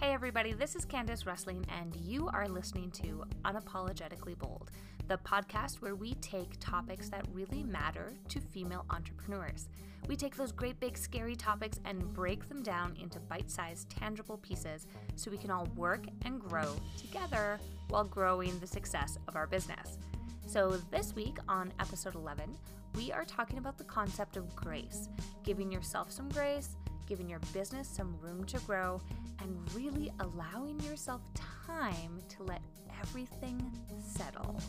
Hey, everybody, this is Candace Wrestling, and you are listening to Unapologetically Bold, the podcast where we take topics that really matter to female entrepreneurs. We take those great big scary topics and break them down into bite sized, tangible pieces so we can all work and grow together while growing the success of our business. So, this week on episode 11, we are talking about the concept of grace, giving yourself some grace giving your business some room to grow, and really allowing yourself time to let everything settle.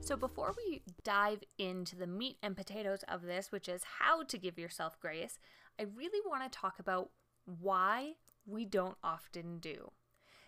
So, before we dive into the meat and potatoes of this, which is how to give yourself grace, I really want to talk about why we don't often do.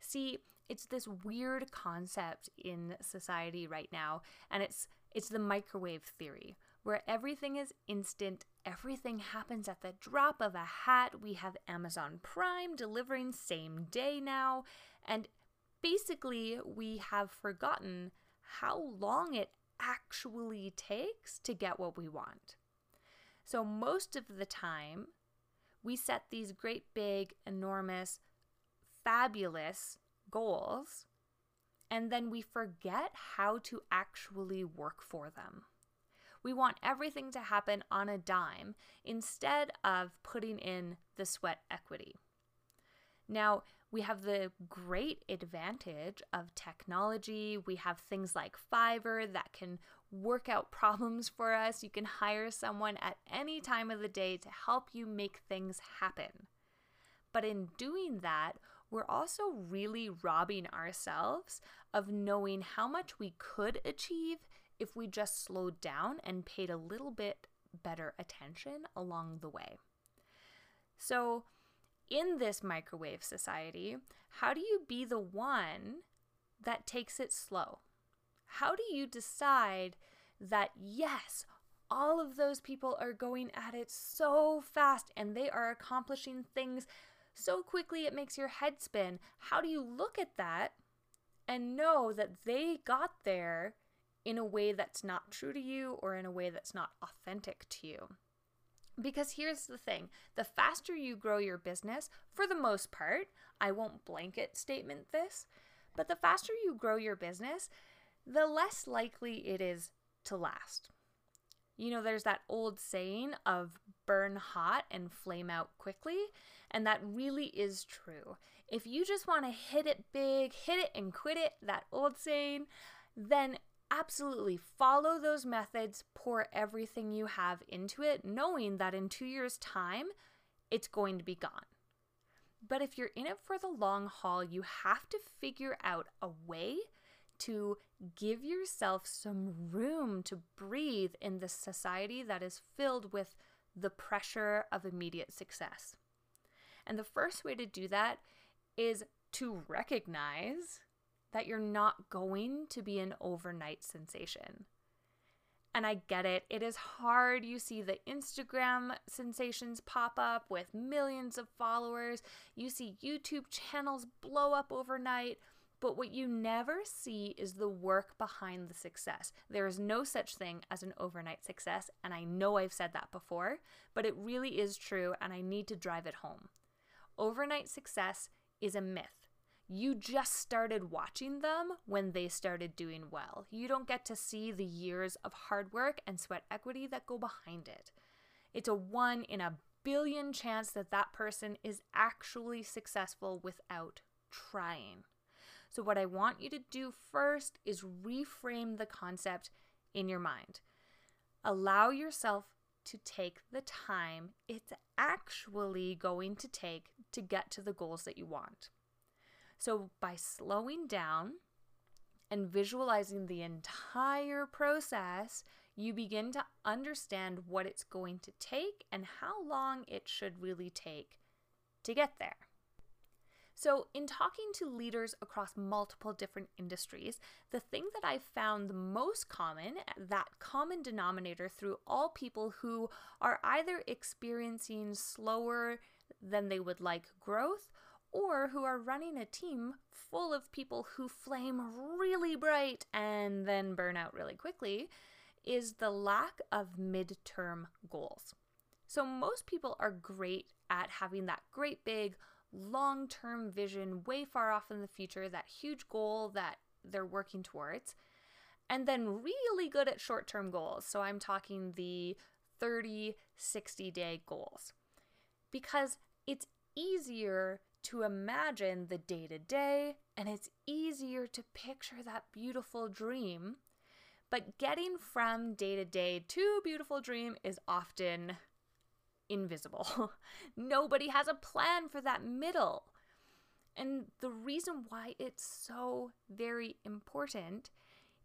See, it's this weird concept in society right now, and it's it's the microwave theory, where everything is instant, everything happens at the drop of a hat. We have Amazon Prime delivering same day now, and basically, we have forgotten how long it actually takes to get what we want. So, most of the time, we set these great, big, enormous, fabulous goals, and then we forget how to actually work for them. We want everything to happen on a dime instead of putting in the sweat equity. Now, we have the great advantage of technology. We have things like Fiverr that can work out problems for us. You can hire someone at any time of the day to help you make things happen. But in doing that, we're also really robbing ourselves of knowing how much we could achieve if we just slowed down and paid a little bit better attention along the way. So, in this microwave society, how do you be the one that takes it slow? How do you decide that, yes, all of those people are going at it so fast and they are accomplishing things so quickly it makes your head spin? How do you look at that and know that they got there in a way that's not true to you or in a way that's not authentic to you? Because here's the thing the faster you grow your business, for the most part, I won't blanket statement this, but the faster you grow your business, the less likely it is to last. You know, there's that old saying of burn hot and flame out quickly, and that really is true. If you just want to hit it big, hit it and quit it, that old saying, then absolutely follow those methods, pour everything you have into it, knowing that in two years' time, it's going to be gone. But if you're in it for the long haul, you have to figure out a way to give yourself some room to breathe in this society that is filled with the pressure of immediate success. And the first way to do that is to recognize that you're not going to be an overnight sensation. And I get it. It is hard. You see the Instagram sensations pop up with millions of followers. You see YouTube channels blow up overnight. But what you never see is the work behind the success. There is no such thing as an overnight success. And I know I've said that before, but it really is true. And I need to drive it home. Overnight success is a myth. You just started watching them when they started doing well. You don't get to see the years of hard work and sweat equity that go behind it. It's a one in a billion chance that that person is actually successful without trying. So, what I want you to do first is reframe the concept in your mind. Allow yourself to take the time it's actually going to take to get to the goals that you want. So, by slowing down and visualizing the entire process, you begin to understand what it's going to take and how long it should really take to get there. So, in talking to leaders across multiple different industries, the thing that I've found the most common, that common denominator through all people who are either experiencing slower than they would like growth or who are running a team full of people who flame really bright and then burn out really quickly is the lack of midterm goals. So, most people are great at having that great big long term vision, way far off in the future, that huge goal that they're working towards. And then really good at short term goals. So I'm talking the 30, 60 day goals. Because it's easier to imagine the day to day and it's easier to picture that beautiful dream. But getting from day to day to beautiful dream is often invisible. Nobody has a plan for that middle. And the reason why it's so very important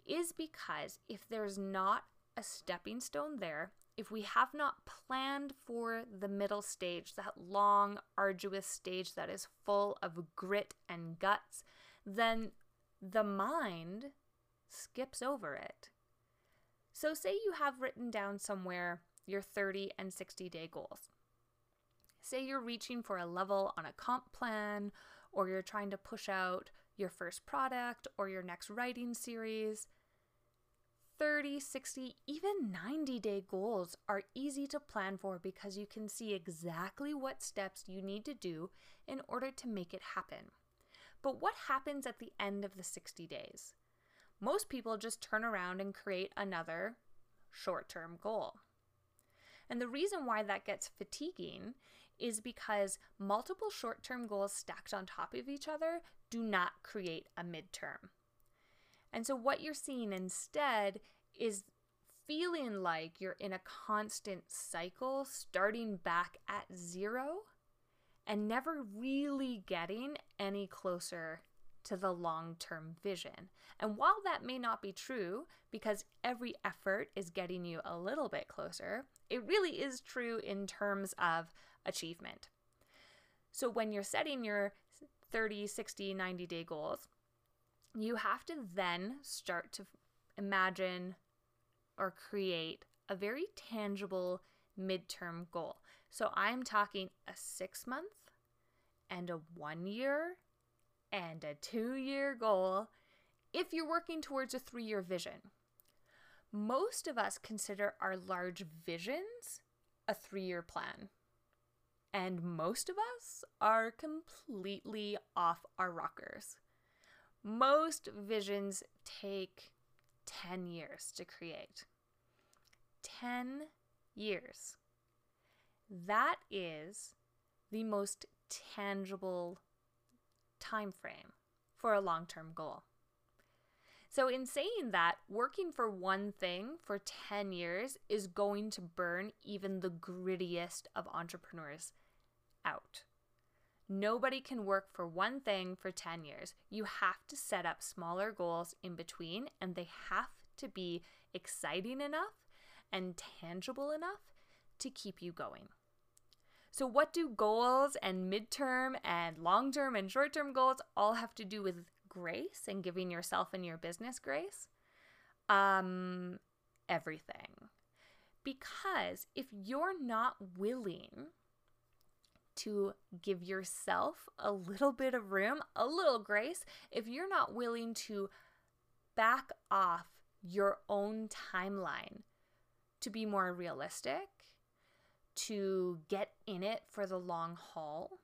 is because if there's not a stepping stone there, if we have not planned for the middle stage, that long, arduous stage that is full of grit and guts, then the mind skips over it. So, say you have written down somewhere your 30 and 60 day goals. Say you're reaching for a level on a comp plan, or you're trying to push out your first product or your next writing series. 30, 60, even 90 day goals are easy to plan for because you can see exactly what steps you need to do in order to make it happen. But what happens at the end of the 60 days? Most people just turn around and create another short term goal. And the reason why that gets fatiguing is because multiple short term goals stacked on top of each other do not create a midterm. And so, what you're seeing instead is feeling like you're in a constant cycle, starting back at zero and never really getting any closer to the long term vision. And while that may not be true, because every effort is getting you a little bit closer, it really is true in terms of achievement. So when you're setting your 30, 60, 90 day goals, you have to then start to imagine or create a very tangible midterm goal. So I'm talking a six month and a one year and a two year goal if you're working towards a three year vision. Most of us consider our large visions a three year plan. And most of us are completely off our rockers. Most visions take 10 years to create. 10 years. That is the most tangible time frame for a long-term goal. So, in saying that, working for one thing for 10 years is going to burn even the grittiest of entrepreneurs out. Nobody can work for one thing for 10 years. You have to set up smaller goals in between, and they have to be exciting enough and tangible enough to keep you going. So, what do goals and midterm and long term and short term goals all have to do with grace and giving yourself and your business grace? Um, everything. Because if you're not willing to give yourself a little bit of room, a little grace, if you're not willing to back off your own timeline to be more realistic, to get in it for the long haul,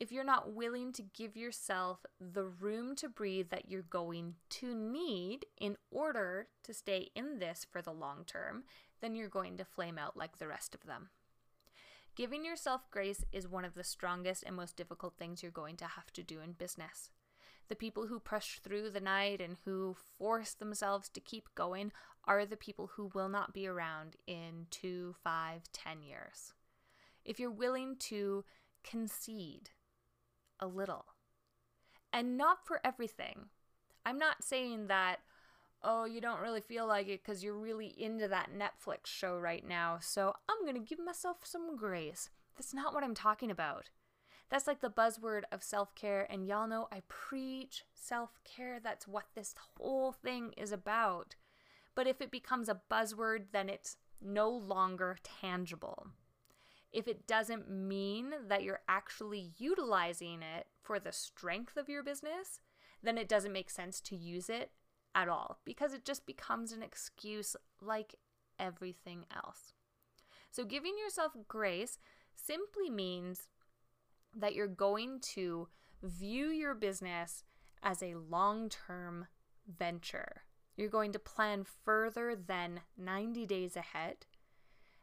if you're not willing to give yourself the room to breathe that you're going to need in order to stay in this for the long term, then you're going to flame out like the rest of them. Giving yourself grace is one of the strongest and most difficult things you're going to have to do in business. The people who push through the night and who force themselves to keep going are the people who will not be around in two, five, ten years. If you're willing to concede, a little. And not for everything. I'm not saying that, oh, you don't really feel like it because you're really into that Netflix show right now, so I'm going to give myself some grace. That's not what I'm talking about. That's like the buzzword of self care, and y'all know I preach self care. That's what this whole thing is about. But if it becomes a buzzword, then it's no longer tangible if it doesn't mean that you're actually utilizing it for the strength of your business, then it doesn't make sense to use it at all because it just becomes an excuse like everything else. So, giving yourself grace simply means that you're going to view your business as a long term venture. You're going to plan further than 90 days ahead.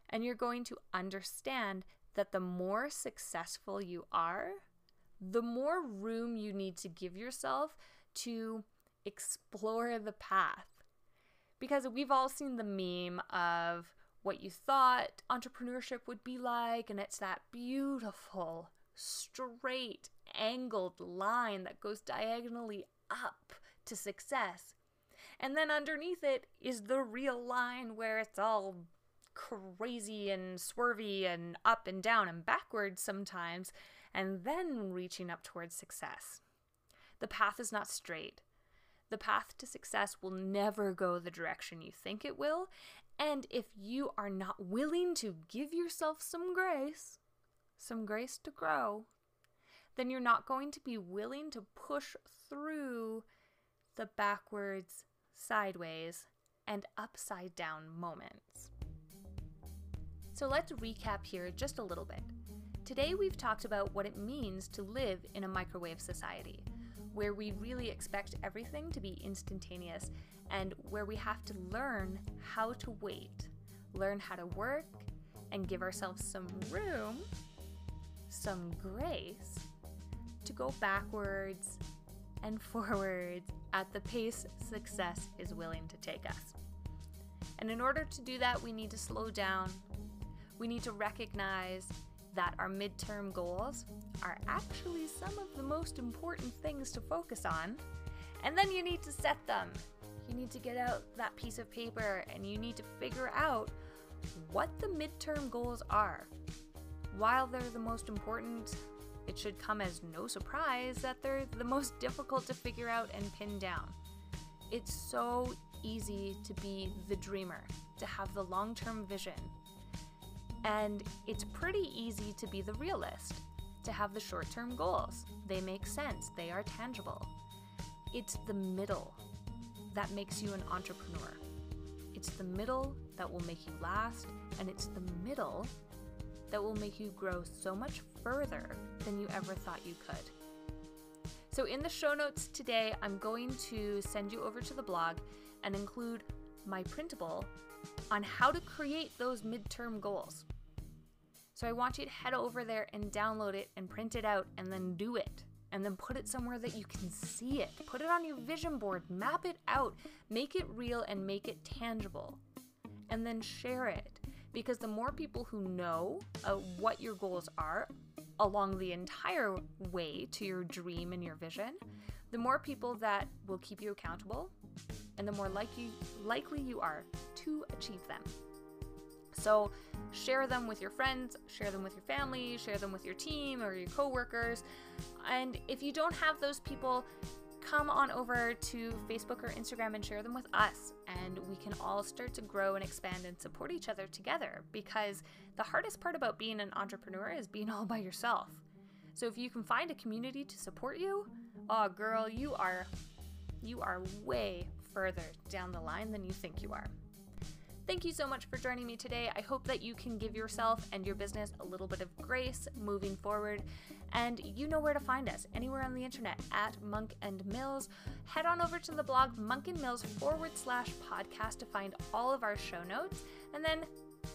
And you're going to understand that the more successful you are, the more room you need to give yourself to explore the path. Because we've all seen the meme of what you thought entrepreneurship would be like, and it's that beautiful, straight, angled line that goes diagonally up to success. And then underneath it is the real line where it's all crazy and swervy and up and down and backwards sometimes, and then reaching up towards success. The path is not straight. The path to success will never go the direction you think it will. And if you are not willing to give yourself some grace, some grace to grow, then you're not going to be willing to push through the backwards, sideways, and upside down moments. So let's recap here just a little bit. Today we've talked about what it means to live in a microwave society, where we really expect everything to be instantaneous and where we have to learn how to wait, learn how to work, and give ourselves some room, some grace to go backwards and forwards at the pace success is willing to take us. And in order to do that, we need to slow down. We need to recognize that our midterm goals are actually some of the most important things to focus on. And then you need to set them. You need to get out that piece of paper and you need to figure out what the midterm goals are. While they're the most important, it should come as no surprise that they're the most difficult to figure out and pin down. It's so easy to be the dreamer, to have the long term vision. And it's pretty easy to be the realist, to have the short term goals. They make sense, they are tangible. It's the middle that makes you an entrepreneur. It's the middle that will make you last, and it's the middle that will make you grow so much further than you ever thought you could. So, in the show notes today, I'm going to send you over to the blog and include my printable on how to create those midterm goals. So, I want you to head over there and download it and print it out and then do it. And then put it somewhere that you can see it. Put it on your vision board, map it out, make it real, and make it tangible. And then share it because the more people who know uh, what your goals are along the entire way to your dream and your vision, the more people that will keep you accountable and the more likely likely you are to achieve them. So, share them with your friends, share them with your family, share them with your team or your coworkers. And if you don't have those people, come on over to Facebook or Instagram and share them with us. And we can all start to grow and expand and support each other together because the hardest part about being an entrepreneur is being all by yourself. So if you can find a community to support you, oh girl, you are you are way further down the line than you think you are. Thank you so much for joining me today. I hope that you can give yourself and your business a little bit of grace moving forward. And you know where to find us anywhere on the internet at Monk and Mills. Head on over to the blog Monk and Mills forward slash podcast to find all of our show notes and then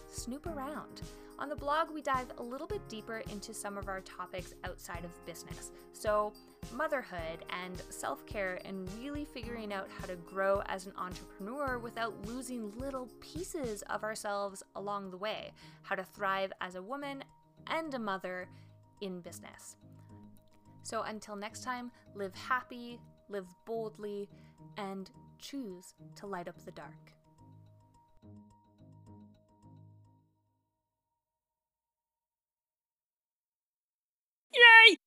snoop around. On the blog, we dive a little bit deeper into some of our topics outside of business. So, motherhood and self care, and really figuring out how to grow as an entrepreneur without losing little pieces of ourselves along the way, how to thrive as a woman and a mother in business. So, until next time, live happy, live boldly, and choose to light up the dark. Yay!